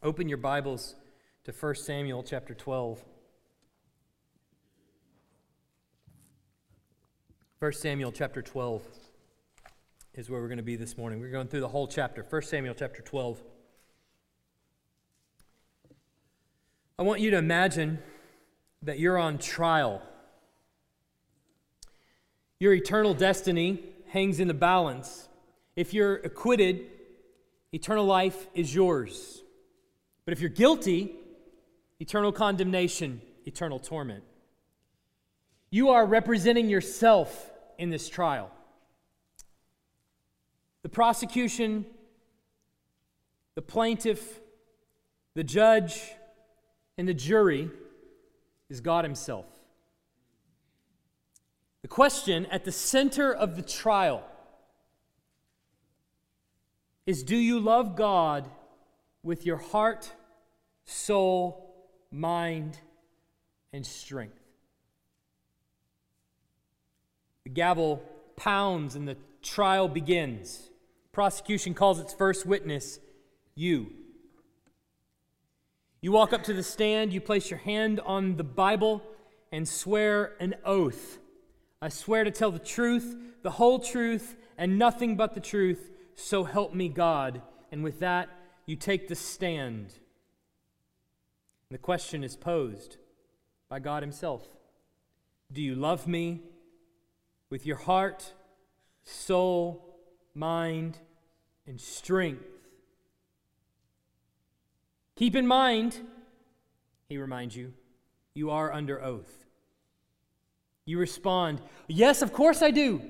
Open your Bibles to 1 Samuel chapter 12. 1 Samuel chapter 12 is where we're going to be this morning. We're going through the whole chapter. 1 Samuel chapter 12. I want you to imagine that you're on trial. Your eternal destiny hangs in the balance. If you're acquitted, eternal life is yours. But if you're guilty, eternal condemnation, eternal torment. You are representing yourself in this trial. The prosecution, the plaintiff, the judge, and the jury is God Himself. The question at the center of the trial is Do you love God with your heart soul, mind, and strength. The gavel pounds and the trial begins. Prosecution calls its first witness you. You walk up to the stand, you place your hand on the Bible, and swear an oath. I swear to tell the truth, the whole truth, and nothing but the truth, so help me God. And with that, you take the stand. The question is posed by God Himself Do you love me with your heart, soul, mind, and strength? Keep in mind, He reminds you, you are under oath. You respond, Yes, of course I do.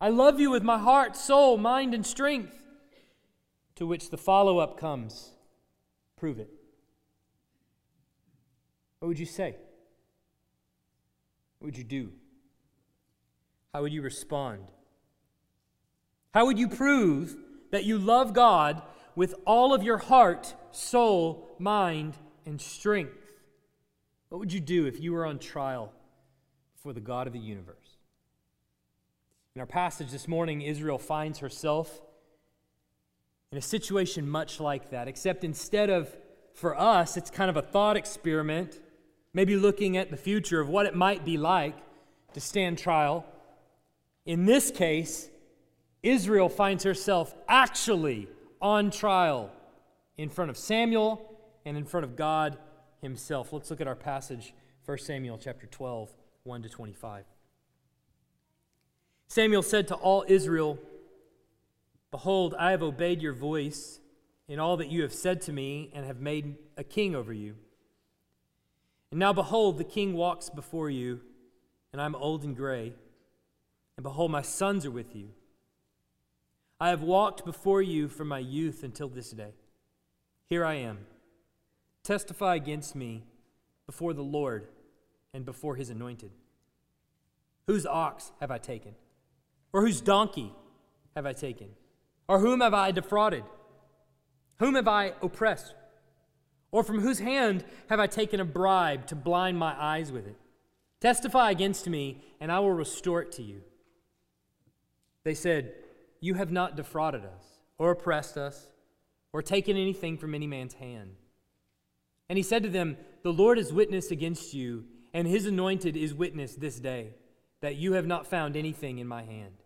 I love you with my heart, soul, mind, and strength. To which the follow up comes Prove it. What would you say? What would you do? How would you respond? How would you prove that you love God with all of your heart, soul, mind, and strength? What would you do if you were on trial before the God of the universe? In our passage this morning, Israel finds herself in a situation much like that, except instead of for us, it's kind of a thought experiment maybe looking at the future of what it might be like to stand trial. In this case, Israel finds herself actually on trial in front of Samuel and in front of God himself. Let's look at our passage, 1 Samuel chapter 12, 1 to 25. Samuel said to all Israel, Behold, I have obeyed your voice in all that you have said to me and have made a king over you. And now behold, the king walks before you, and I'm old and gray. And behold, my sons are with you. I have walked before you from my youth until this day. Here I am. Testify against me before the Lord and before his anointed. Whose ox have I taken? Or whose donkey have I taken? Or whom have I defrauded? Whom have I oppressed? Or from whose hand have I taken a bribe to blind my eyes with it? Testify against me, and I will restore it to you. They said, You have not defrauded us, or oppressed us, or taken anything from any man's hand. And he said to them, The Lord is witness against you, and his anointed is witness this day, that you have not found anything in my hand.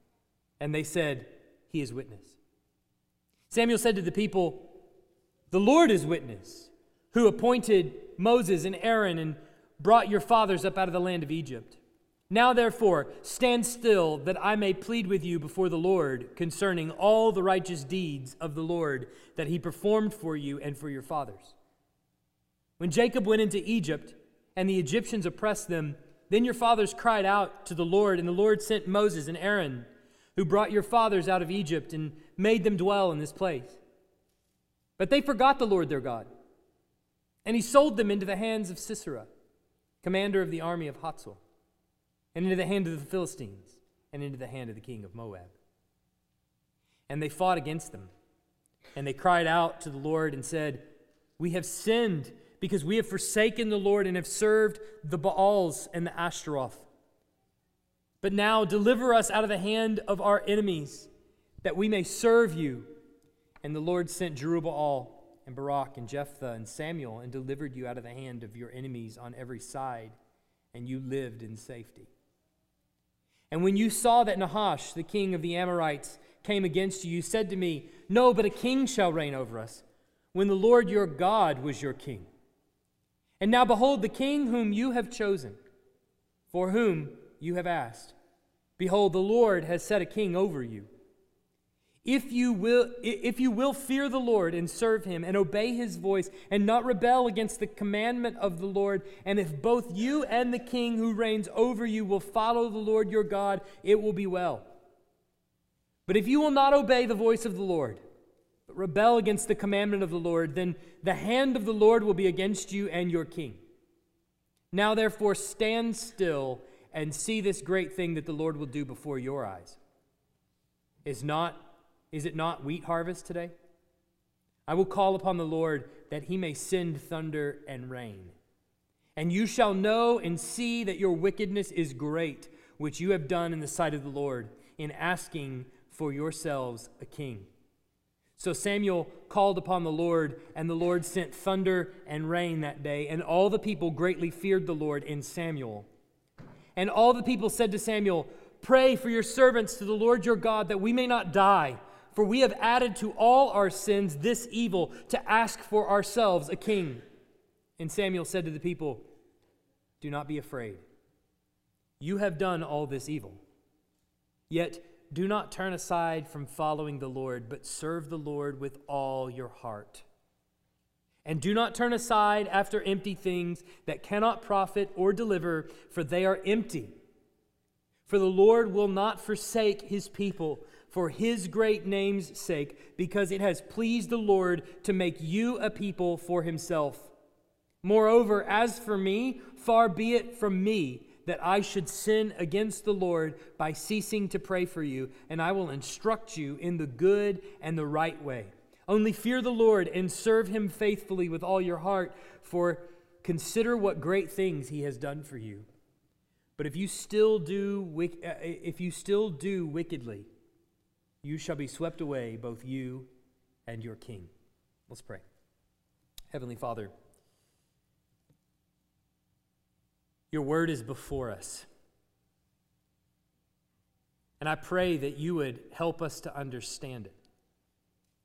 And they said, He is witness. Samuel said to the people, The Lord is witness who appointed Moses and Aaron and brought your fathers up out of the land of Egypt. Now, therefore, stand still that I may plead with you before the Lord concerning all the righteous deeds of the Lord that he performed for you and for your fathers. When Jacob went into Egypt and the Egyptians oppressed them, then your fathers cried out to the Lord, and the Lord sent Moses and Aaron, who brought your fathers out of Egypt and made them dwell in this place. But they forgot the Lord their God and he sold them into the hands of Sisera, commander of the army of Hazor, and into the hand of the Philistines, and into the hand of the king of Moab. And they fought against them. And they cried out to the Lord and said, We have sinned because we have forsaken the Lord and have served the Baals and the Ashtaroth. But now deliver us out of the hand of our enemies, that we may serve you. And the Lord sent Jerubbaal and Barak and Jephthah and Samuel and delivered you out of the hand of your enemies on every side, and you lived in safety. And when you saw that Nahash, the king of the Ammonites, came against you, you said to me, No, but a king shall reign over us, when the Lord your God was your king. And now behold, the king whom you have chosen, for whom you have asked. Behold, the Lord has set a king over you. If you will if you will fear the Lord and serve him and obey his voice and not rebel against the commandment of the Lord and if both you and the king who reigns over you will follow the Lord your God it will be well. But if you will not obey the voice of the Lord but rebel against the commandment of the Lord then the hand of the Lord will be against you and your king. Now therefore stand still and see this great thing that the Lord will do before your eyes. Is not is it not wheat harvest today? I will call upon the Lord that he may send thunder and rain. And you shall know and see that your wickedness is great, which you have done in the sight of the Lord, in asking for yourselves a king. So Samuel called upon the Lord, and the Lord sent thunder and rain that day, and all the people greatly feared the Lord in Samuel. And all the people said to Samuel, Pray for your servants to the Lord your God that we may not die. For we have added to all our sins this evil to ask for ourselves a king. And Samuel said to the people, Do not be afraid. You have done all this evil. Yet do not turn aside from following the Lord, but serve the Lord with all your heart. And do not turn aside after empty things that cannot profit or deliver, for they are empty. For the Lord will not forsake his people for his great name's sake, because it has pleased the Lord to make you a people for himself. Moreover, as for me, far be it from me that I should sin against the Lord by ceasing to pray for you, and I will instruct you in the good and the right way. Only fear the Lord and serve him faithfully with all your heart, for consider what great things he has done for you. But if you still do uh, if you still do wickedly, you shall be swept away, both you and your king. Let's pray. Heavenly Father, your word is before us. And I pray that you would help us to understand it.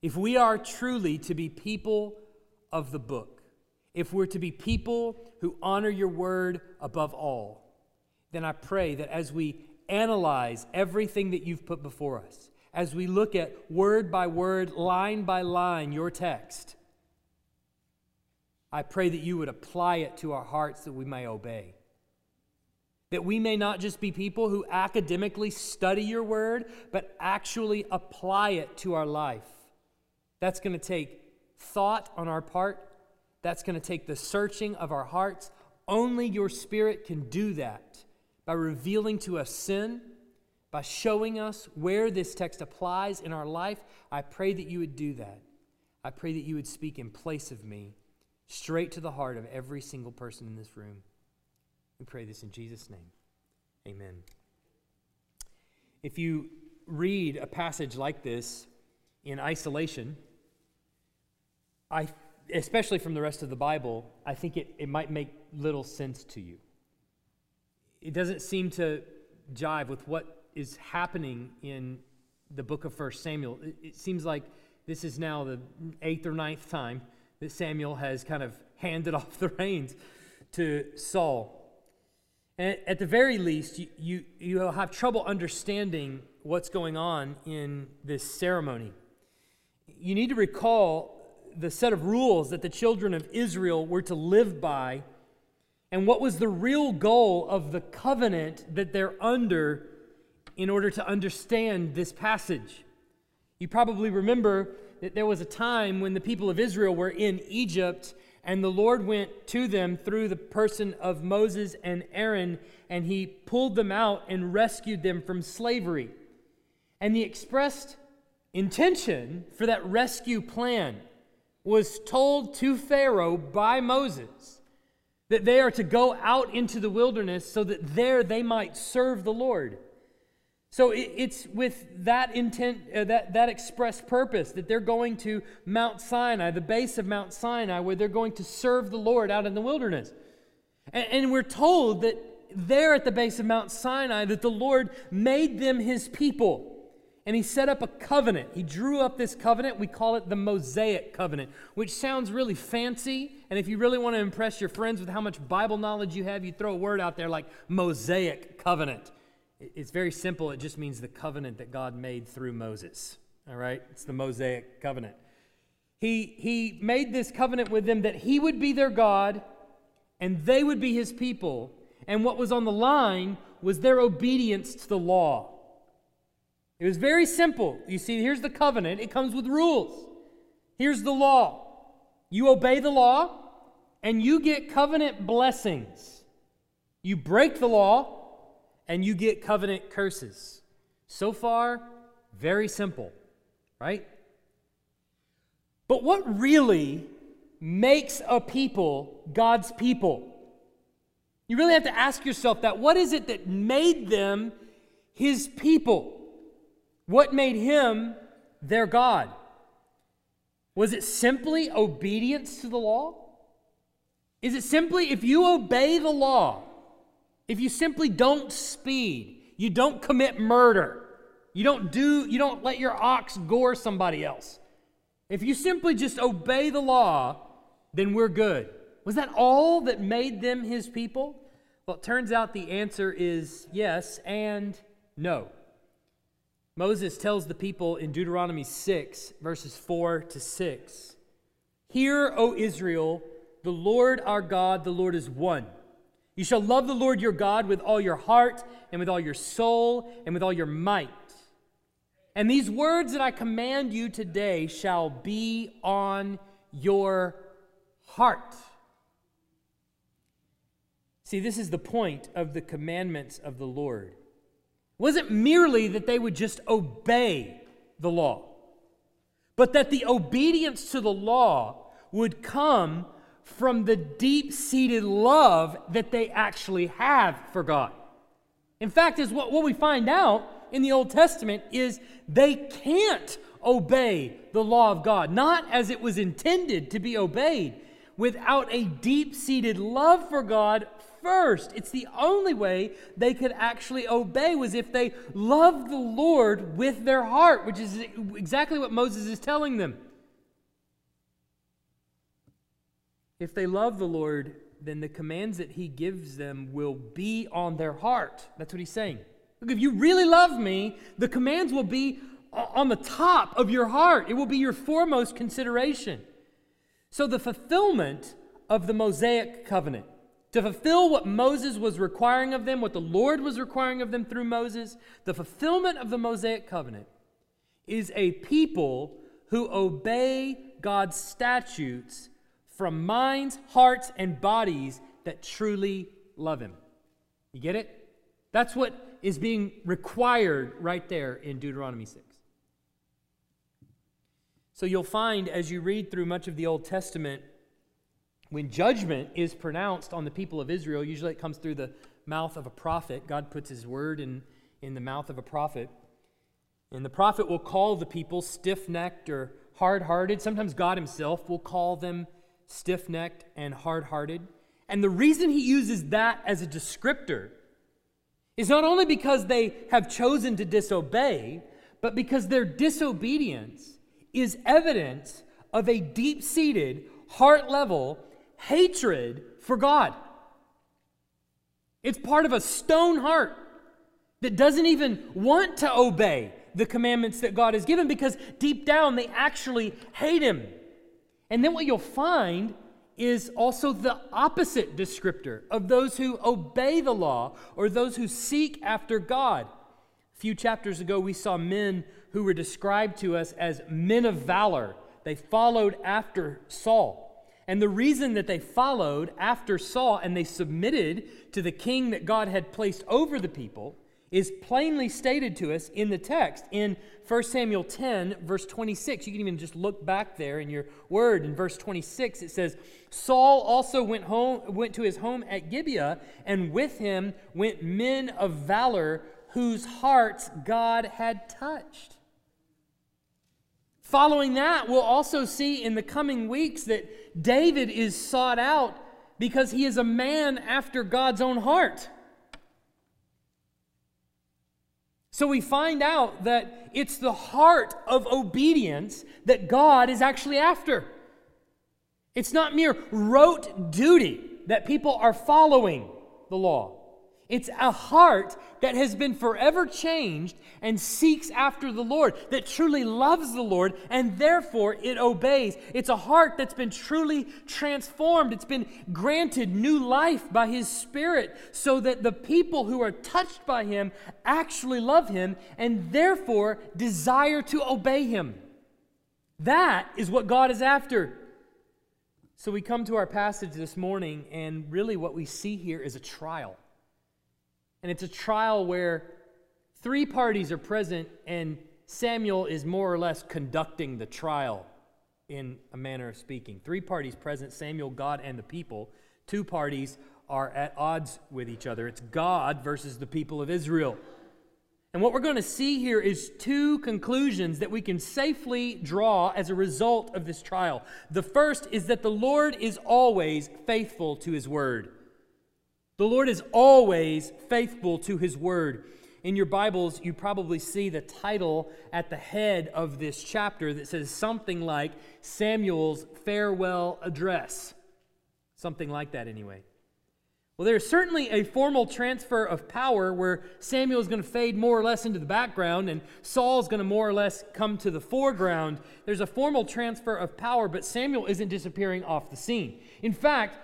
If we are truly to be people of the book, if we're to be people who honor your word above all, then I pray that as we analyze everything that you've put before us, as we look at word by word, line by line, your text. I pray that you would apply it to our hearts that we may obey. That we may not just be people who academically study your word, but actually apply it to our life. That's going to take thought on our part, that's going to take the searching of our hearts. Only your spirit can do that by revealing to us sin by showing us where this text applies in our life, I pray that you would do that. I pray that you would speak in place of me, straight to the heart of every single person in this room. We pray this in Jesus' name. Amen. If you read a passage like this in isolation, I, especially from the rest of the Bible, I think it, it might make little sense to you. It doesn't seem to jive with what is happening in the book of First Samuel. It, it seems like this is now the eighth or ninth time that Samuel has kind of handed off the reins to Saul. And at the very least, you, you, you have trouble understanding what's going on in this ceremony. You need to recall the set of rules that the children of Israel were to live by and what was the real goal of the covenant that they're under in order to understand this passage. You probably remember that there was a time when the people of Israel were in Egypt, and the Lord went to them through the person of Moses and Aaron, and he pulled them out and rescued them from slavery. And the expressed intention for that rescue plan was told to Pharaoh by Moses that they are to go out into the wilderness so that there they might serve the Lord. So it's with that intent, uh, that, that express purpose that they're going to Mount Sinai, the base of Mount Sinai, where they're going to serve the Lord out in the wilderness. And, and we're told that there at the base of Mount Sinai, that the Lord made them his people. And he set up a covenant. He drew up this covenant. We call it the Mosaic covenant, which sounds really fancy. And if you really want to impress your friends with how much Bible knowledge you have, you throw a word out there like Mosaic covenant. It's very simple. It just means the covenant that God made through Moses. All right? It's the Mosaic covenant. He, he made this covenant with them that he would be their God and they would be his people. And what was on the line was their obedience to the law. It was very simple. You see, here's the covenant, it comes with rules. Here's the law you obey the law, and you get covenant blessings. You break the law, and you get covenant curses. So far, very simple, right? But what really makes a people God's people? You really have to ask yourself that. What is it that made them his people? What made him their God? Was it simply obedience to the law? Is it simply if you obey the law, if you simply don't speed, you don't commit murder, you don't do you don't let your ox gore somebody else. If you simply just obey the law, then we're good. Was that all that made them his people? Well, it turns out the answer is yes and no. Moses tells the people in Deuteronomy 6, verses 4 to 6 Hear, O Israel, the Lord our God, the Lord is one. You shall love the Lord your God with all your heart, and with all your soul, and with all your might. And these words that I command you today shall be on your heart. See, this is the point of the commandments of the Lord. It wasn't merely that they would just obey the law, but that the obedience to the law would come from the deep seated love that they actually have for God. In fact, is what, what we find out in the Old Testament is they can't obey the law of God, not as it was intended to be obeyed, without a deep seated love for God first. It's the only way they could actually obey was if they loved the Lord with their heart, which is exactly what Moses is telling them. If they love the Lord, then the commands that he gives them will be on their heart. That's what he's saying. Look, if you really love me, the commands will be on the top of your heart. It will be your foremost consideration. So, the fulfillment of the Mosaic covenant, to fulfill what Moses was requiring of them, what the Lord was requiring of them through Moses, the fulfillment of the Mosaic covenant is a people who obey God's statutes from minds, hearts, and bodies that truly love Him. You get it? That's what is being required right there in Deuteronomy 6. So you'll find as you read through much of the Old Testament, when judgment is pronounced on the people of Israel, usually it comes through the mouth of a prophet. God puts his word in, in the mouth of a prophet. And the prophet will call the people stiff necked or hard hearted. Sometimes God himself will call them stiff necked and hard hearted. And the reason he uses that as a descriptor is not only because they have chosen to disobey, but because their disobedience is evidence of a deep seated, heart level hatred for God. It's part of a stone heart that doesn't even want to obey the commandments that God has given because deep down they actually hate Him. And then what you'll find is also the opposite descriptor of those who obey the law or those who seek after God. A few chapters ago, we saw men who were described to us as men of valor. They followed after Saul. And the reason that they followed after Saul and they submitted to the king that God had placed over the people is plainly stated to us in the text in 1 Samuel 10, verse 26. You can even just look back there in your word. In verse 26, it says, Saul also went home, went to his home at Gibeah, and with him went men of valor whose hearts God had touched. Following that, we'll also see in the coming weeks that David is sought out because he is a man after God's own heart. So we find out that it's the heart of obedience that God is actually after. It's not mere rote duty that people are following the law. It's a heart that has been forever changed and seeks after the Lord, that truly loves the Lord, and therefore it obeys. It's a heart that's been truly transformed. It's been granted new life by His Spirit, so that the people who are touched by Him actually love Him and therefore desire to obey Him. That is what God is after. So we come to our passage this morning, and really what we see here is a trial. And it's a trial where three parties are present, and Samuel is more or less conducting the trial in a manner of speaking. Three parties present Samuel, God, and the people. Two parties are at odds with each other. It's God versus the people of Israel. And what we're going to see here is two conclusions that we can safely draw as a result of this trial. The first is that the Lord is always faithful to his word. The Lord is always faithful to his word. In your Bibles, you probably see the title at the head of this chapter that says something like Samuel's farewell address. Something like that, anyway. Well, there's certainly a formal transfer of power where Samuel is going to fade more or less into the background and Saul is going to more or less come to the foreground. There's a formal transfer of power, but Samuel isn't disappearing off the scene. In fact,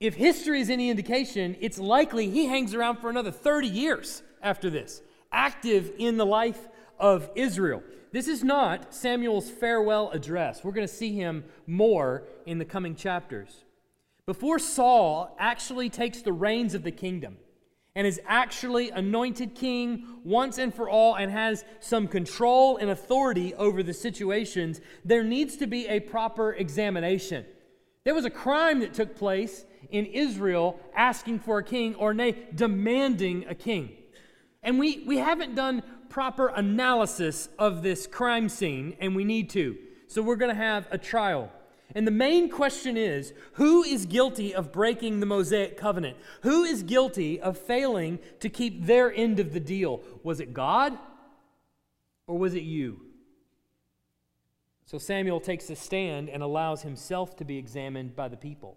if history is any indication, it's likely he hangs around for another 30 years after this, active in the life of Israel. This is not Samuel's farewell address. We're going to see him more in the coming chapters. Before Saul actually takes the reins of the kingdom and is actually anointed king once and for all and has some control and authority over the situations, there needs to be a proper examination. There was a crime that took place in Israel asking for a king, or nay, demanding a king. And we, we haven't done proper analysis of this crime scene, and we need to. So we're going to have a trial. And the main question is who is guilty of breaking the Mosaic covenant? Who is guilty of failing to keep their end of the deal? Was it God or was it you? So Samuel takes a stand and allows himself to be examined by the people.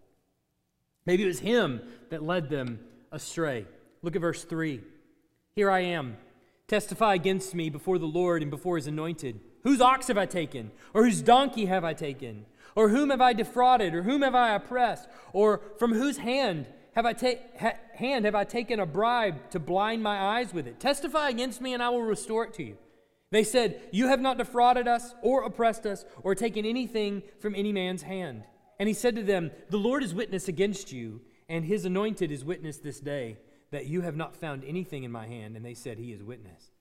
Maybe it was him that led them astray. Look at verse 3. Here I am. Testify against me before the Lord and before his anointed. Whose ox have I taken? Or whose donkey have I taken? Or whom have I defrauded? Or whom have I oppressed? Or from whose hand have I, ta- ha- hand have I taken a bribe to blind my eyes with it? Testify against me, and I will restore it to you. They said, You have not defrauded us, or oppressed us, or taken anything from any man's hand. And he said to them, The Lord is witness against you, and his anointed is witness this day, that you have not found anything in my hand. And they said, He is witness.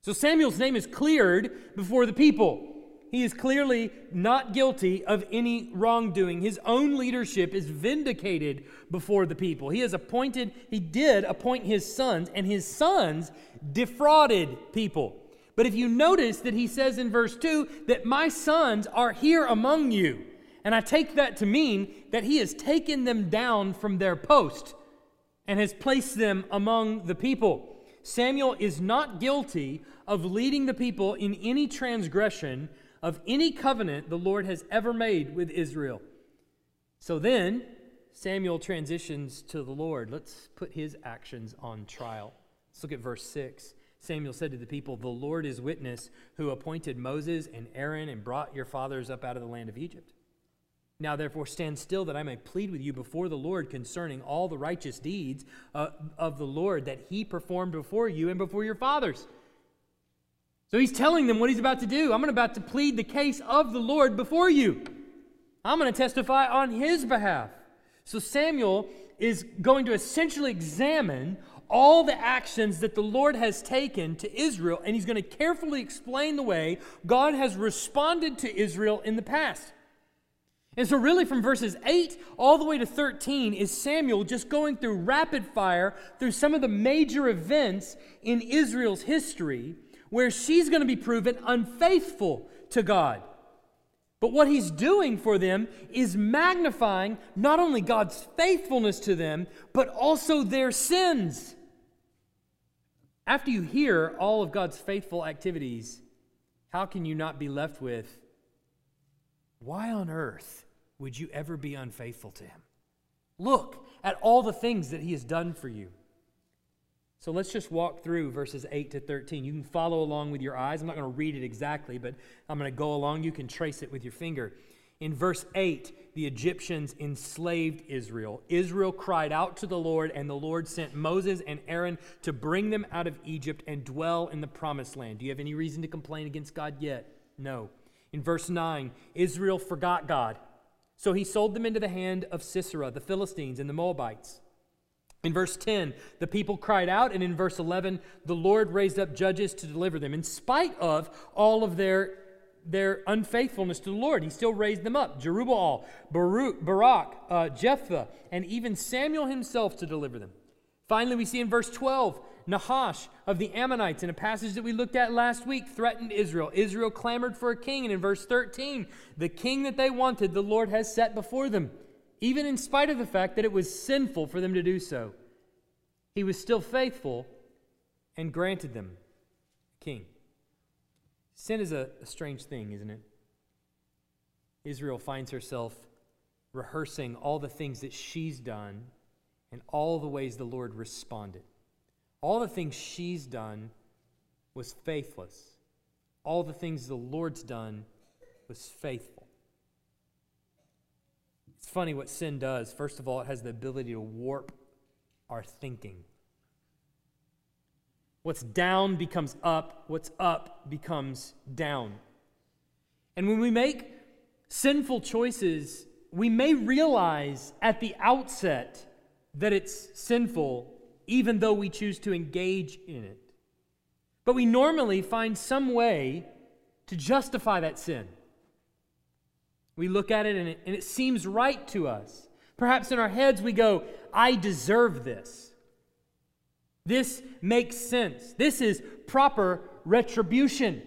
So Samuel's name is cleared before the people. He is clearly not guilty of any wrongdoing. His own leadership is vindicated before the people. He has appointed, he did appoint his sons, and his sons defrauded people. But if you notice that he says in verse 2 that my sons are here among you. And I take that to mean that he has taken them down from their post and has placed them among the people. Samuel is not guilty of leading the people in any transgression of any covenant the Lord has ever made with Israel. So then, Samuel transitions to the Lord. Let's put his actions on trial. Let's look at verse 6. Samuel said to the people, The Lord is witness who appointed Moses and Aaron and brought your fathers up out of the land of Egypt. Now, therefore, stand still that I may plead with you before the Lord concerning all the righteous deeds uh, of the Lord that he performed before you and before your fathers. So he's telling them what he's about to do. I'm about to plead the case of the Lord before you. I'm going to testify on his behalf. So Samuel is going to essentially examine all the actions that the Lord has taken to Israel, and he's going to carefully explain the way God has responded to Israel in the past. And so, really, from verses 8 all the way to 13 is Samuel just going through rapid fire through some of the major events in Israel's history where she's going to be proven unfaithful to God. But what he's doing for them is magnifying not only God's faithfulness to them, but also their sins. After you hear all of God's faithful activities, how can you not be left with, why on earth would you ever be unfaithful to him? Look at all the things that he has done for you. So let's just walk through verses 8 to 13. You can follow along with your eyes. I'm not going to read it exactly, but I'm going to go along. You can trace it with your finger. In verse 8, the Egyptians enslaved Israel. Israel cried out to the Lord, and the Lord sent Moses and Aaron to bring them out of Egypt and dwell in the promised land. Do you have any reason to complain against God yet? No. In verse 9, Israel forgot God. So he sold them into the hand of Sisera, the Philistines, and the Moabites. In verse 10, the people cried out, and in verse 11, the Lord raised up judges to deliver them. In spite of all of their, their unfaithfulness to the Lord, he still raised them up Jerubbaal, Baruch, Barak, uh, Jephthah, and even Samuel himself to deliver them. Finally, we see in verse 12, Nahash of the Ammonites, in a passage that we looked at last week, threatened Israel. Israel clamored for a king, and in verse 13, the king that they wanted, the Lord has set before them even in spite of the fact that it was sinful for them to do so. He was still faithful and granted them a king. Sin is a, a strange thing, isn't it? Israel finds herself rehearsing all the things that she's done and all the ways the Lord responded. All the things she's done was faithless. All the things the Lord's done was faithful. It's funny what sin does. First of all, it has the ability to warp our thinking. What's down becomes up, what's up becomes down. And when we make sinful choices, we may realize at the outset that it's sinful, even though we choose to engage in it. But we normally find some way to justify that sin. We look at it and, it and it seems right to us. Perhaps in our heads we go, I deserve this. This makes sense. This is proper retribution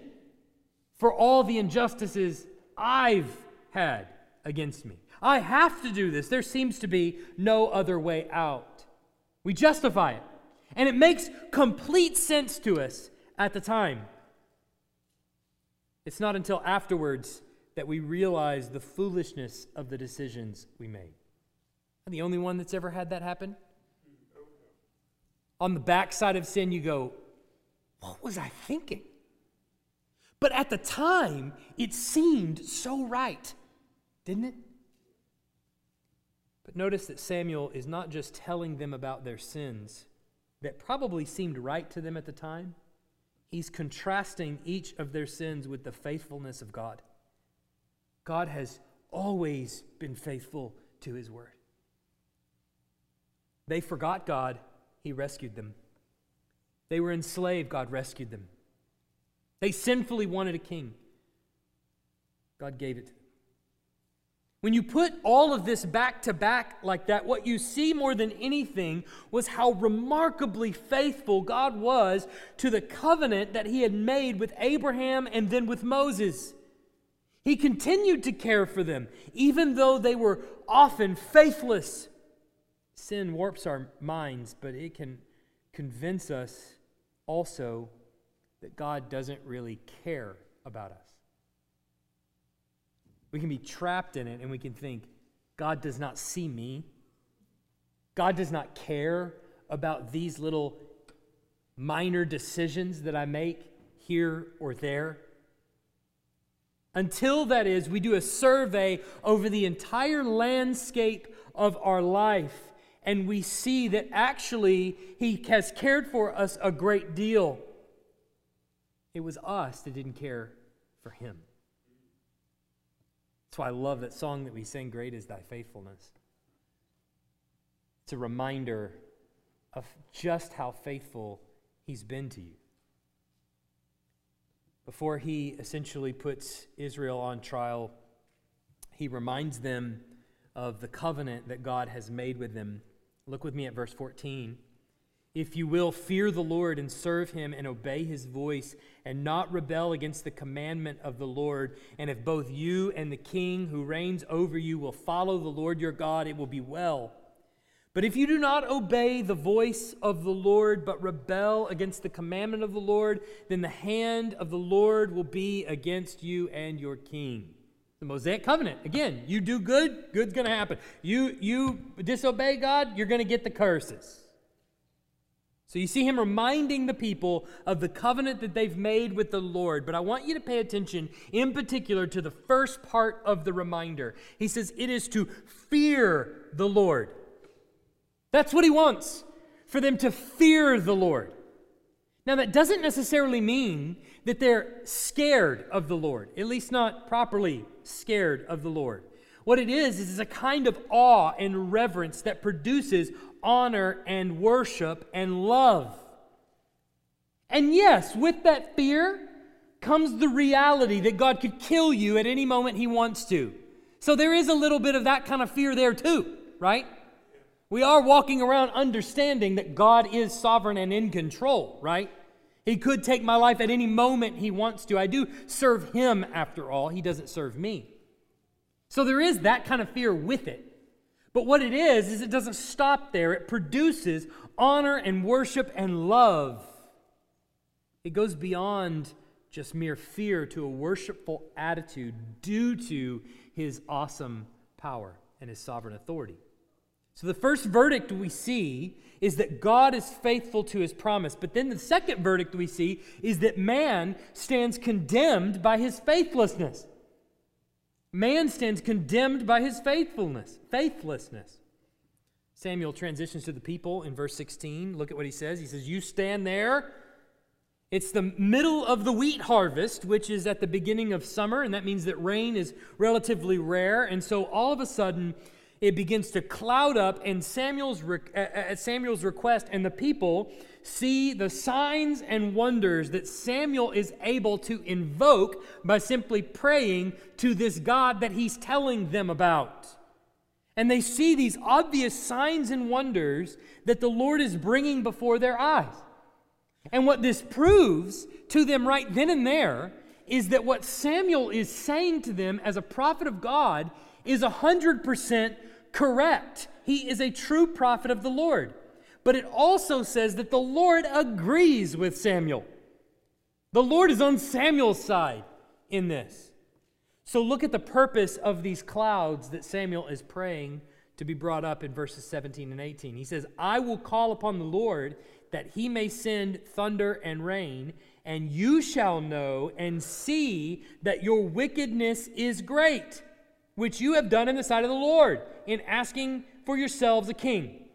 for all the injustices I've had against me. I have to do this. There seems to be no other way out. We justify it. And it makes complete sense to us at the time. It's not until afterwards that we realize the foolishness of the decisions we made. I'm the only one that's ever had that happen. On the backside of sin, you go, What was I thinking? But at the time, it seemed so right, didn't it? But notice that Samuel is not just telling them about their sins that probably seemed right to them at the time, he's contrasting each of their sins with the faithfulness of God. God has always been faithful to his word. They forgot God, he rescued them. They were enslaved, God rescued them. They sinfully wanted a king, God gave it. When you put all of this back to back like that, what you see more than anything was how remarkably faithful God was to the covenant that he had made with Abraham and then with Moses. He continued to care for them, even though they were often faithless. Sin warps our minds, but it can convince us also that God doesn't really care about us. We can be trapped in it and we can think, God does not see me. God does not care about these little minor decisions that I make here or there. Until, that is, we do a survey over the entire landscape of our life and we see that actually He has cared for us a great deal. It was us that didn't care for Him. That's why I love that song that we sing, Great is Thy Faithfulness. It's a reminder of just how faithful He's been to you before he essentially puts Israel on trial, he reminds them of the covenant that God has made with them. Look with me at verse 14. If you will, fear the Lord and serve him and obey his voice and not rebel against the commandment of the Lord. And if both you and the king who reigns over you will follow the Lord your God, it will be well. But if you do not obey the voice of the Lord, but rebel against the commandment of the Lord, then the hand of the Lord will be against you and your king. The Mosaic covenant. Again, you do good, good's going to happen. You, you disobey God, you're going to get the curses. So you see him reminding the people of the covenant that they've made with the Lord. But I want you to pay attention in particular to the first part of the reminder. He says it is to fear the Lord. That's what he wants, for them to fear the Lord. Now, that doesn't necessarily mean that they're scared of the Lord, at least not properly scared of the Lord. What it is, is a kind of awe and reverence that produces honor and worship and love. And yes, with that fear comes the reality that God could kill you at any moment He wants to. So there is a little bit of that kind of fear there too, right? We are walking around understanding that God is sovereign and in control, right? He could take my life at any moment He wants to. I do serve Him after all, He doesn't serve me. So there is that kind of fear with it. But what it is, is it doesn't stop there. It produces honor and worship and love. It goes beyond just mere fear to a worshipful attitude due to his awesome power and his sovereign authority. So the first verdict we see is that God is faithful to his promise. But then the second verdict we see is that man stands condemned by his faithlessness. Man stands condemned by his faithfulness, faithlessness. Samuel transitions to the people in verse 16. Look at what he says. He says, You stand there. It's the middle of the wheat harvest, which is at the beginning of summer, and that means that rain is relatively rare. And so all of a sudden, it begins to cloud up and Samuel's at uh, uh, uh, Samuel's request and the people see the signs and wonders that Samuel is able to invoke by simply praying to this God that he's telling them about. And they see these obvious signs and wonders that the Lord is bringing before their eyes. And what this proves to them right then and there is that what Samuel is saying to them as a prophet of God is 100% correct. He is a true prophet of the Lord. But it also says that the Lord agrees with Samuel. The Lord is on Samuel's side in this. So look at the purpose of these clouds that Samuel is praying to be brought up in verses 17 and 18. He says, I will call upon the Lord that he may send thunder and rain, and you shall know and see that your wickedness is great which you have done in the sight of the Lord in asking for yourselves a king.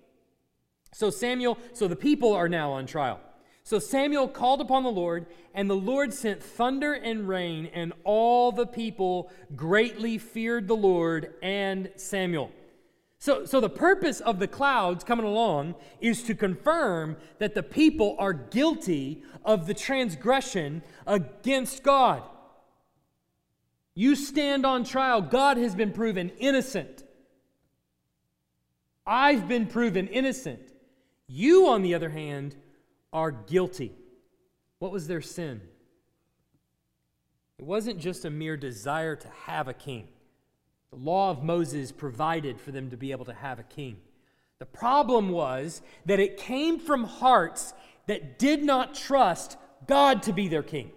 So Samuel, so the people are now on trial. So Samuel called upon the Lord, and the Lord sent thunder and rain, and all the people greatly feared the Lord and Samuel. So, so the purpose of the clouds coming along is to confirm that the people are guilty of the transgression against God. You stand on trial. God has been proven innocent. I've been proven innocent. You, on the other hand, are guilty. What was their sin? It wasn't just a mere desire to have a king. The law of Moses provided for them to be able to have a king. The problem was that it came from hearts that did not trust God to be their king.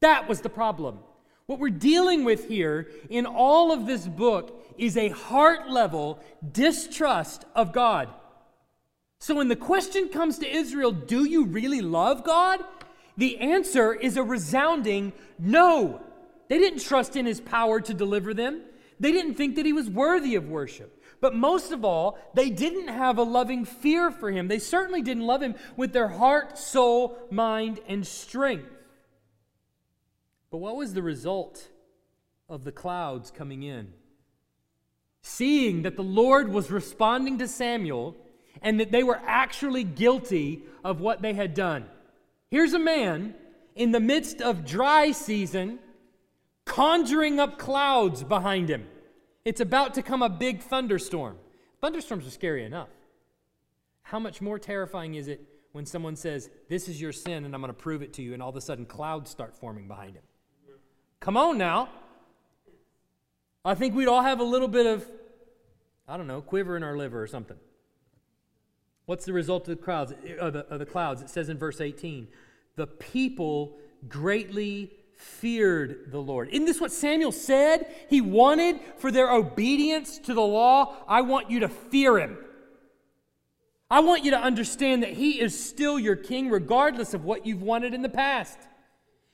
That was the problem. What we're dealing with here in all of this book is a heart level distrust of God. So when the question comes to Israel, do you really love God? The answer is a resounding no. They didn't trust in his power to deliver them. They didn't think that he was worthy of worship. But most of all, they didn't have a loving fear for him. They certainly didn't love him with their heart, soul, mind, and strength. But what was the result of the clouds coming in? Seeing that the Lord was responding to Samuel and that they were actually guilty of what they had done. Here's a man in the midst of dry season conjuring up clouds behind him. It's about to come a big thunderstorm. Thunderstorms are scary enough. How much more terrifying is it when someone says, This is your sin, and I'm going to prove it to you, and all of a sudden clouds start forming behind him? Come on now. I think we'd all have a little bit of, I don't know, quiver in our liver or something. What's the result of the crowds Of the, of the clouds? It says in verse 18, the people greatly feared the Lord. Isn't this what Samuel said? He wanted for their obedience to the law. I want you to fear him. I want you to understand that he is still your king, regardless of what you've wanted in the past.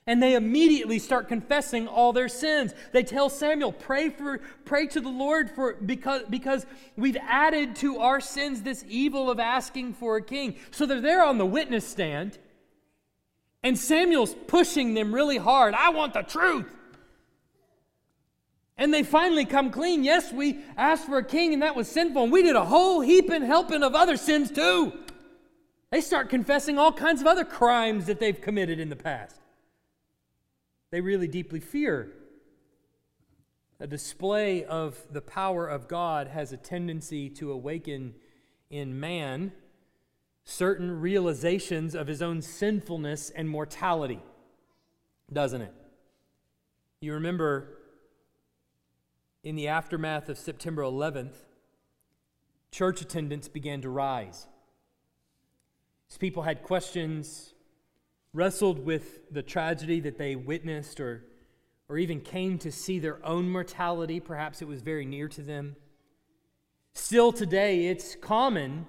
And they immediately start confessing all their sins. They tell Samuel, pray for pray to the Lord for because because we've added to our sins this evil of asking for a king. So they're there on the witness stand. And Samuel's pushing them really hard. I want the truth. And they finally come clean. Yes, we asked for a king and that was sinful. And we did a whole heap heaping helping of other sins too. They start confessing all kinds of other crimes that they've committed in the past. They really deeply fear. A display of the power of God has a tendency to awaken in man certain realizations of his own sinfulness and mortality, doesn't it? You remember in the aftermath of September 11th, church attendance began to rise. As people had questions, wrestled with the tragedy that they witnessed, or, or even came to see their own mortality, perhaps it was very near to them. Still today, it's common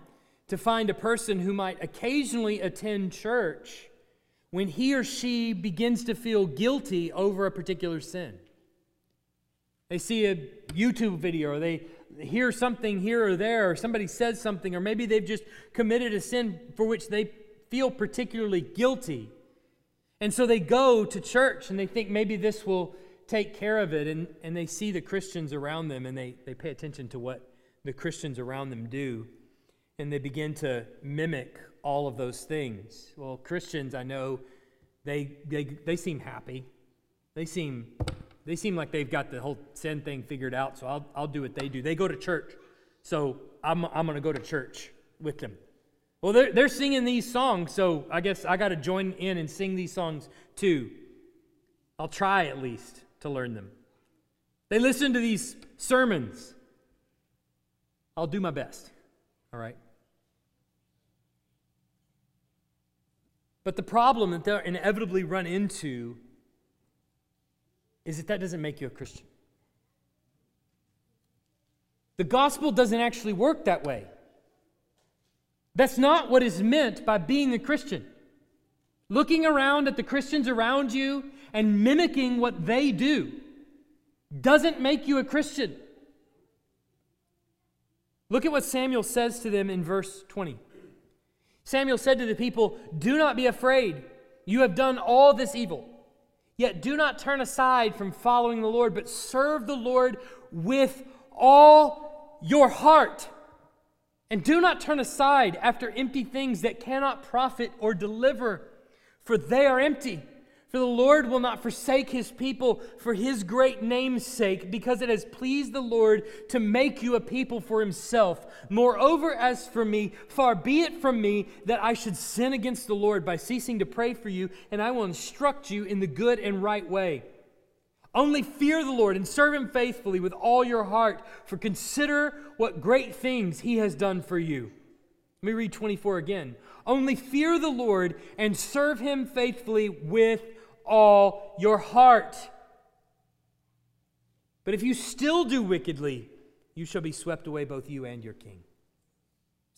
to find a person who might occasionally attend church when he or she begins to feel guilty over a particular sin. They see a YouTube video or they hear something here or there, or somebody says something, or maybe they've just committed a sin for which they feel particularly guilty. And so they go to church and they think maybe this will take care of it. And, and they see the Christians around them and they, they pay attention to what the Christians around them do and they begin to mimic all of those things. Well, Christians, I know, they, they, they seem happy. They seem, they seem like they've got the whole sin thing figured out, so I'll, I'll do what they do. They go to church, so I'm, I'm going to go to church with them. Well, they're, they're singing these songs, so I guess I got to join in and sing these songs too. I'll try at least to learn them. They listen to these sermons. I'll do my best. All right? But the problem that they'll inevitably run into is that that doesn't make you a Christian. The gospel doesn't actually work that way. That's not what is meant by being a Christian. Looking around at the Christians around you and mimicking what they do doesn't make you a Christian. Look at what Samuel says to them in verse 20. Samuel said to the people, Do not be afraid. You have done all this evil. Yet do not turn aside from following the Lord, but serve the Lord with all your heart. And do not turn aside after empty things that cannot profit or deliver, for they are empty. For the Lord will not forsake his people for his great name's sake, because it has pleased the Lord to make you a people for himself. Moreover, as for me, far be it from me that I should sin against the Lord by ceasing to pray for you, and I will instruct you in the good and right way. Only fear the Lord and serve him faithfully with all your heart, for consider what great things he has done for you. Let me read 24 again. Only fear the Lord and serve him faithfully with all your heart. But if you still do wickedly, you shall be swept away, both you and your king.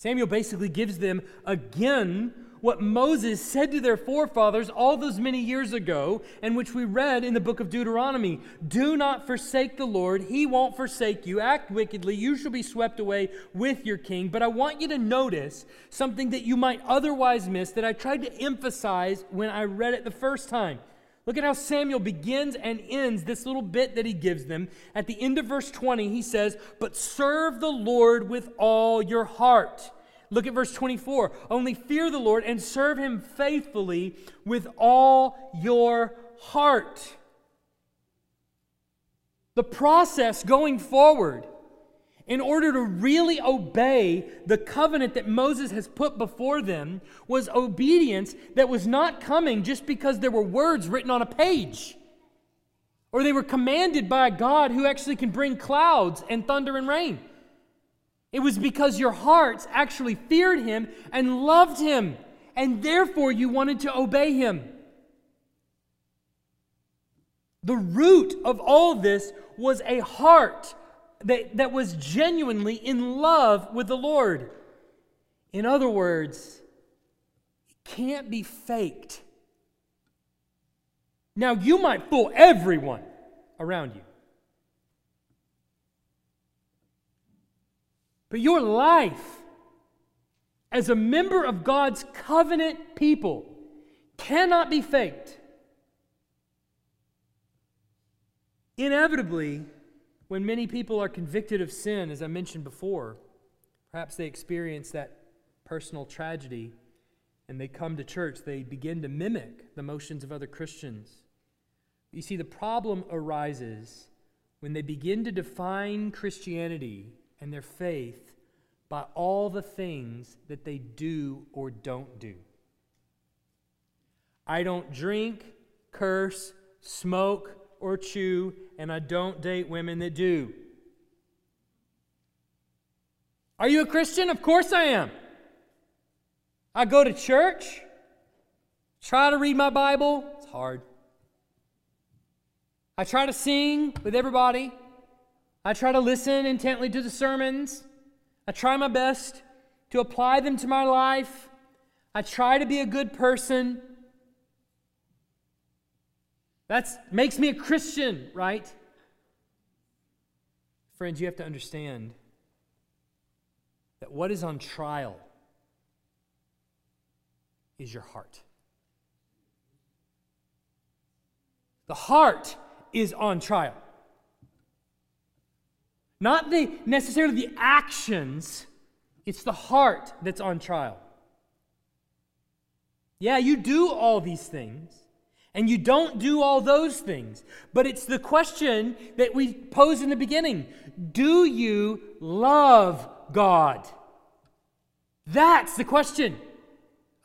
Samuel basically gives them again what Moses said to their forefathers all those many years ago, and which we read in the book of Deuteronomy Do not forsake the Lord, he won't forsake you. Act wickedly, you shall be swept away with your king. But I want you to notice something that you might otherwise miss that I tried to emphasize when I read it the first time. Look at how Samuel begins and ends this little bit that he gives them. At the end of verse 20, he says, But serve the Lord with all your heart. Look at verse 24. Only fear the Lord and serve him faithfully with all your heart. The process going forward in order to really obey the covenant that Moses has put before them was obedience that was not coming just because there were words written on a page or they were commanded by a God who actually can bring clouds and thunder and rain. It was because your hearts actually feared him and loved him, and therefore you wanted to obey him. The root of all this was a heart that, that was genuinely in love with the Lord. In other words, it can't be faked. Now, you might fool everyone around you. But your life as a member of God's covenant people cannot be faked. Inevitably, when many people are convicted of sin, as I mentioned before, perhaps they experience that personal tragedy and they come to church, they begin to mimic the motions of other Christians. You see, the problem arises when they begin to define Christianity and their faith by all the things that they do or don't do. I don't drink, curse, smoke, or chew, and I don't date women that do. Are you a Christian? Of course I am. I go to church, try to read my Bible. It's hard. I try to sing with everybody. I try to listen intently to the sermons. I try my best to apply them to my life. I try to be a good person. That makes me a Christian, right? Friends, you have to understand that what is on trial is your heart. The heart is on trial. Not the necessarily the actions, it's the heart that's on trial. Yeah, you do all these things and you don't do all those things. But it's the question that we posed in the beginning Do you love God? That's the question.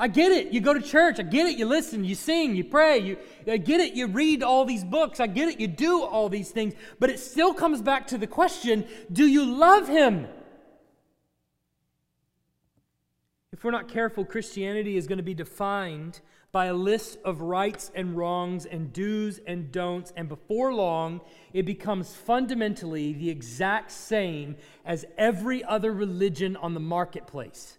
I get it. You go to church. I get it. You listen. You sing. You pray. You, I get it. You read all these books. I get it. You do all these things. But it still comes back to the question Do you love Him? If we're not careful, Christianity is going to be defined by a list of rights and wrongs and do's and don'ts, and before long, it becomes fundamentally the exact same as every other religion on the marketplace.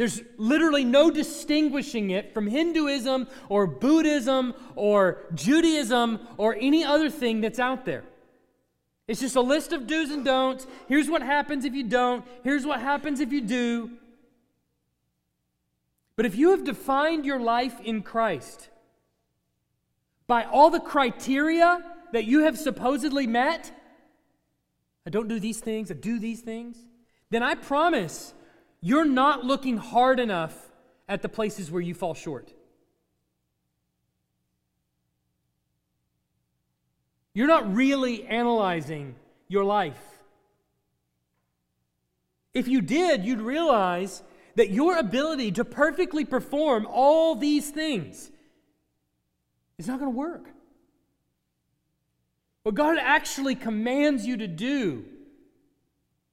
There's literally no distinguishing it from Hinduism or Buddhism or Judaism or any other thing that's out there. It's just a list of do's and don'ts. Here's what happens if you don't. Here's what happens if you do. But if you have defined your life in Christ by all the criteria that you have supposedly met, I don't do these things, I do these things, then I promise you're not looking hard enough at the places where you fall short. You're not really analyzing your life. If you did, you'd realize that your ability to perfectly perform all these things is not going to work. What God actually commands you to do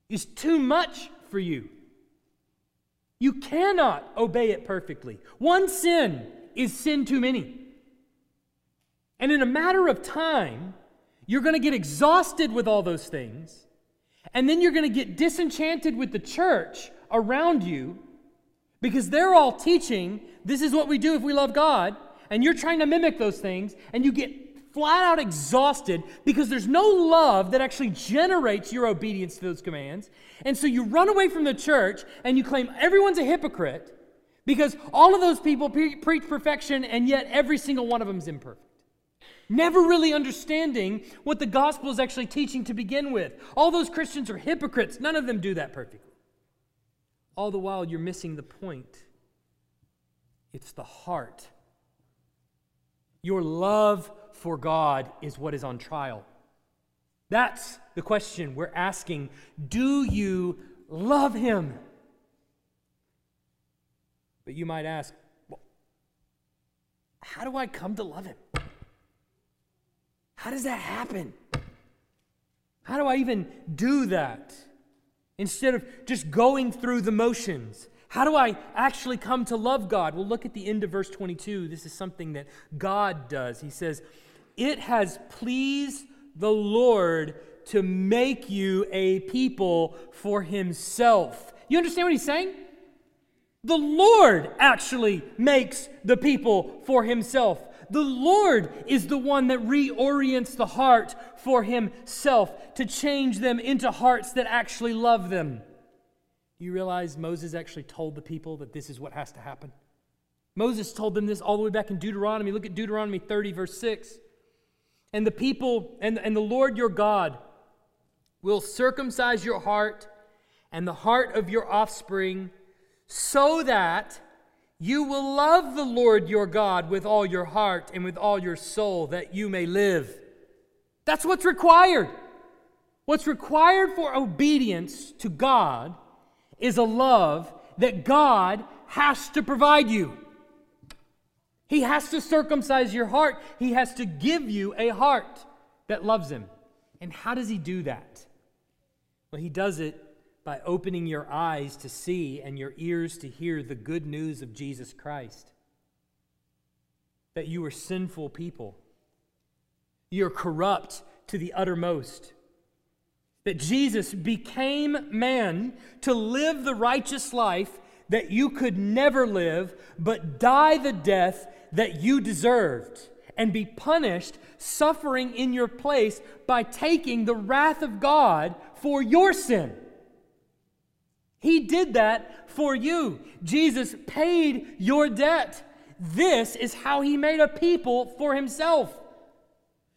is too much for you. You cannot obey it perfectly. One sin is sin too many. And in a matter of time, you're going to get exhausted with all those things. And then you're going to get disenchanted with the church around you because they're all teaching this is what we do if we love God, and you're trying to mimic those things, and you get flat out exhausted because there's no love that actually generates your obedience to those commands. And so you run away from the church and you claim everyone's a hypocrite because all of those people pre- preach perfection, and yet every single one of them is imperfect. Never really understanding what the gospel is actually teaching to begin with. All those Christians are hypocrites. None of them do that perfectly. All the while, you're missing the point. It's the heart. Your love for God is what is on trial. That's the question we're asking. Do you love Him? But you might ask, well, how do I come to love Him? How does that happen? How do I even do that? Instead of just going through the motions. How do I actually come to love God? Well, look at the end of verse 22. This is something that God does. He says, It has pleased the Lord to make you a people for himself. You understand what he's saying? The Lord actually makes the people for himself. The Lord is the one that reorients the heart for himself to change them into hearts that actually love them. You realize Moses actually told the people that this is what has to happen? Moses told them this all the way back in Deuteronomy. Look at Deuteronomy 30, verse 6. And the people and, and the Lord your God will circumcise your heart and the heart of your offspring so that you will love the Lord your God with all your heart and with all your soul, that you may live. That's what's required. What's required for obedience to God is a love that God has to provide you. He has to circumcise your heart, He has to give you a heart that loves Him. And how does He do that? Well, He does it by opening your eyes to see and your ears to hear the good news of Jesus Christ. That you are sinful people, you're corrupt to the uttermost. That Jesus became man to live the righteous life that you could never live, but die the death that you deserved and be punished, suffering in your place by taking the wrath of God for your sin. He did that for you. Jesus paid your debt. This is how he made a people for himself.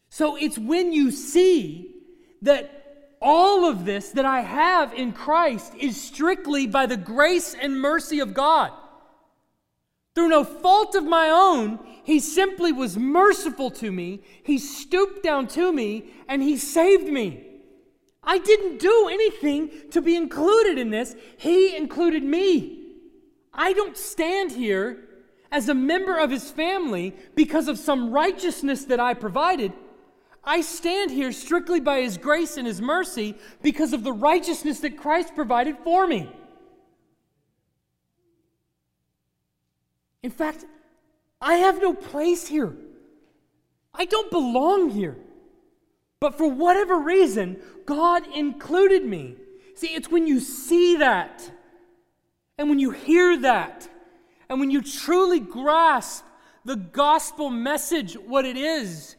So it's when you see that all of this that I have in Christ is strictly by the grace and mercy of God. Through no fault of my own, he simply was merciful to me. He stooped down to me and he saved me. I didn't do anything to be included in this. He included me. I don't stand here as a member of his family because of some righteousness that I provided. I stand here strictly by his grace and his mercy because of the righteousness that Christ provided for me. In fact, I have no place here. I don't belong here. But for whatever reason, God included me. See, it's when you see that, and when you hear that, and when you truly grasp the gospel message, what it is,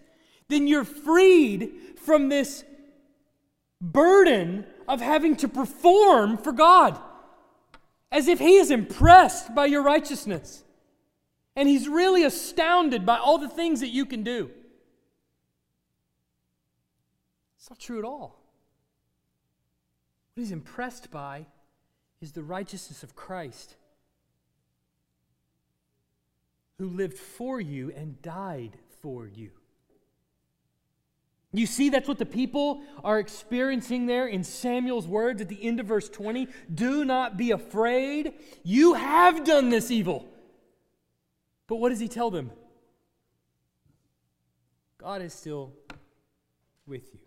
then you're freed from this burden of having to perform for God. As if He is impressed by your righteousness. And He's really astounded by all the things that you can do. It's not true at all. What he's impressed by is the righteousness of Christ, who lived for you and died for you. You see, that's what the people are experiencing there in Samuel's words at the end of verse 20. Do not be afraid. You have done this evil. But what does he tell them? God is still with you.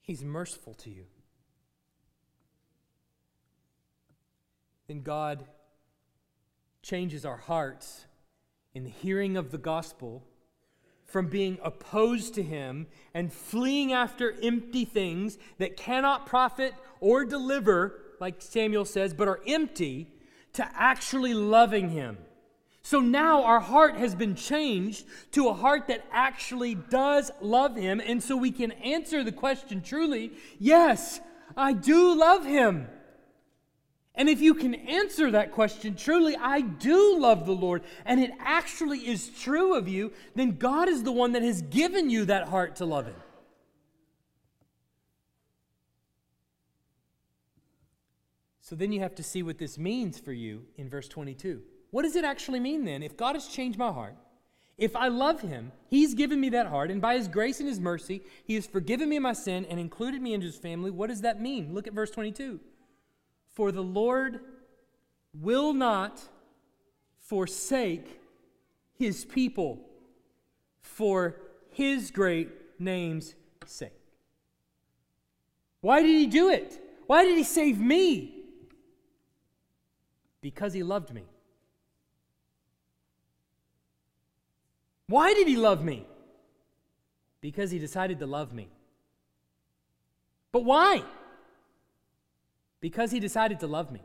He's merciful to you. Then God changes our hearts in the hearing of the gospel from being opposed to Him and fleeing after empty things that cannot profit or deliver, like Samuel says, but are empty, to actually loving Him so now our heart has been changed to a heart that actually does love Him. And so we can answer the question truly yes, I do love Him. And if you can answer that question truly, I do love the Lord, and it actually is true of you, then God is the one that has given you that heart to love Him. So then you have to see what this means for you in verse 22. What does it actually mean then? If God has changed my heart, if I love Him, He's given me that heart, and by His grace and His mercy, He has forgiven me my sin and included me into His family. What does that mean? Look at verse 22. For the Lord will not forsake His people for His great name's sake. Why did He do it? Why did He save me? Because He loved me. Why did he love me? Because he decided to love me. But why? Because he decided to love me.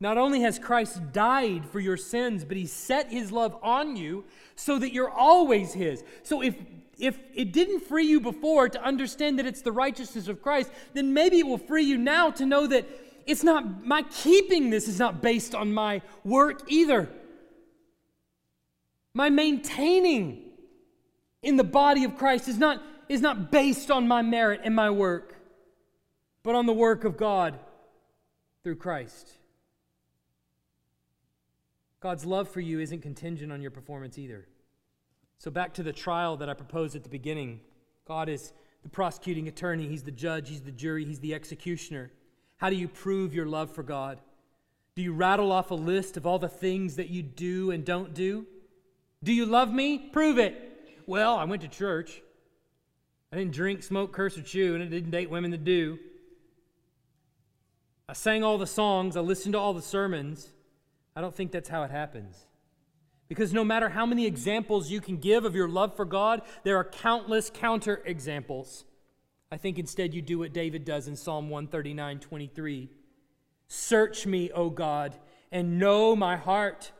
Not only has Christ died for your sins, but he set his love on you so that you're always his. So if if it didn't free you before to understand that it's the righteousness of Christ, then maybe it will free you now to know that it's not my keeping this is not based on my work either. My maintaining in the body of Christ is not, is not based on my merit and my work, but on the work of God through Christ. God's love for you isn't contingent on your performance either. So, back to the trial that I proposed at the beginning God is the prosecuting attorney, He's the judge, He's the jury, He's the executioner. How do you prove your love for God? Do you rattle off a list of all the things that you do and don't do? Do you love me? Prove it. Well, I went to church. I didn't drink, smoke, curse, or chew, and I didn't date women that do. I sang all the songs, I listened to all the sermons. I don't think that's how it happens. Because no matter how many examples you can give of your love for God, there are countless counter examples. I think instead you do what David does in Psalm 139 23. Search me, O God, and know my heart.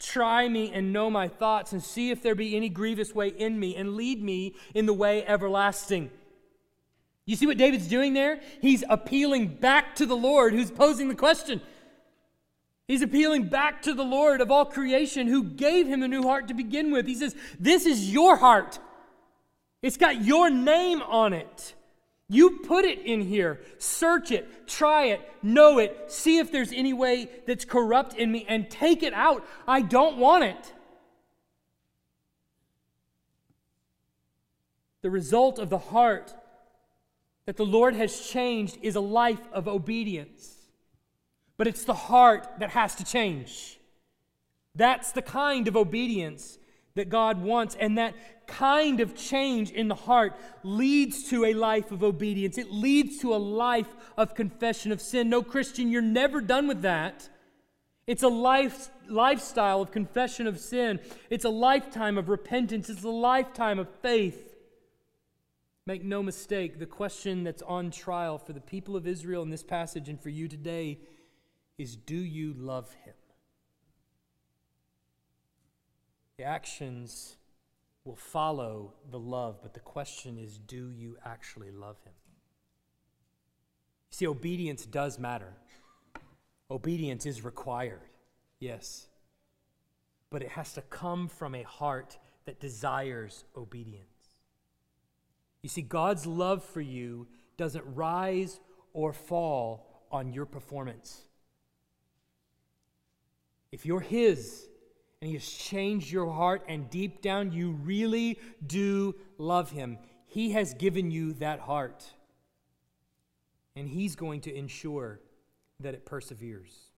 Try me and know my thoughts, and see if there be any grievous way in me, and lead me in the way everlasting. You see what David's doing there? He's appealing back to the Lord who's posing the question. He's appealing back to the Lord of all creation who gave him a new heart to begin with. He says, This is your heart, it's got your name on it. You put it in here. Search it, try it, know it, see if there's any way that's corrupt in me, and take it out. I don't want it. The result of the heart that the Lord has changed is a life of obedience. But it's the heart that has to change. That's the kind of obedience that God wants. And that kind of change in the heart leads to a life of obedience. It leads to a life of confession of sin. No, Christian, you're never done with that. It's a life, lifestyle of confession of sin. It's a lifetime of repentance. It's a lifetime of faith. Make no mistake, the question that's on trial for the people of Israel in this passage and for you today is do you love him? The actions will follow the love, but the question is do you actually love him? See, obedience does matter. Obedience is required, yes. But it has to come from a heart that desires obedience. You see, God's love for you doesn't rise or fall on your performance. If you're His, and He has changed your heart, and deep down you really do love Him. He has given you that heart, and He's going to ensure that it perseveres.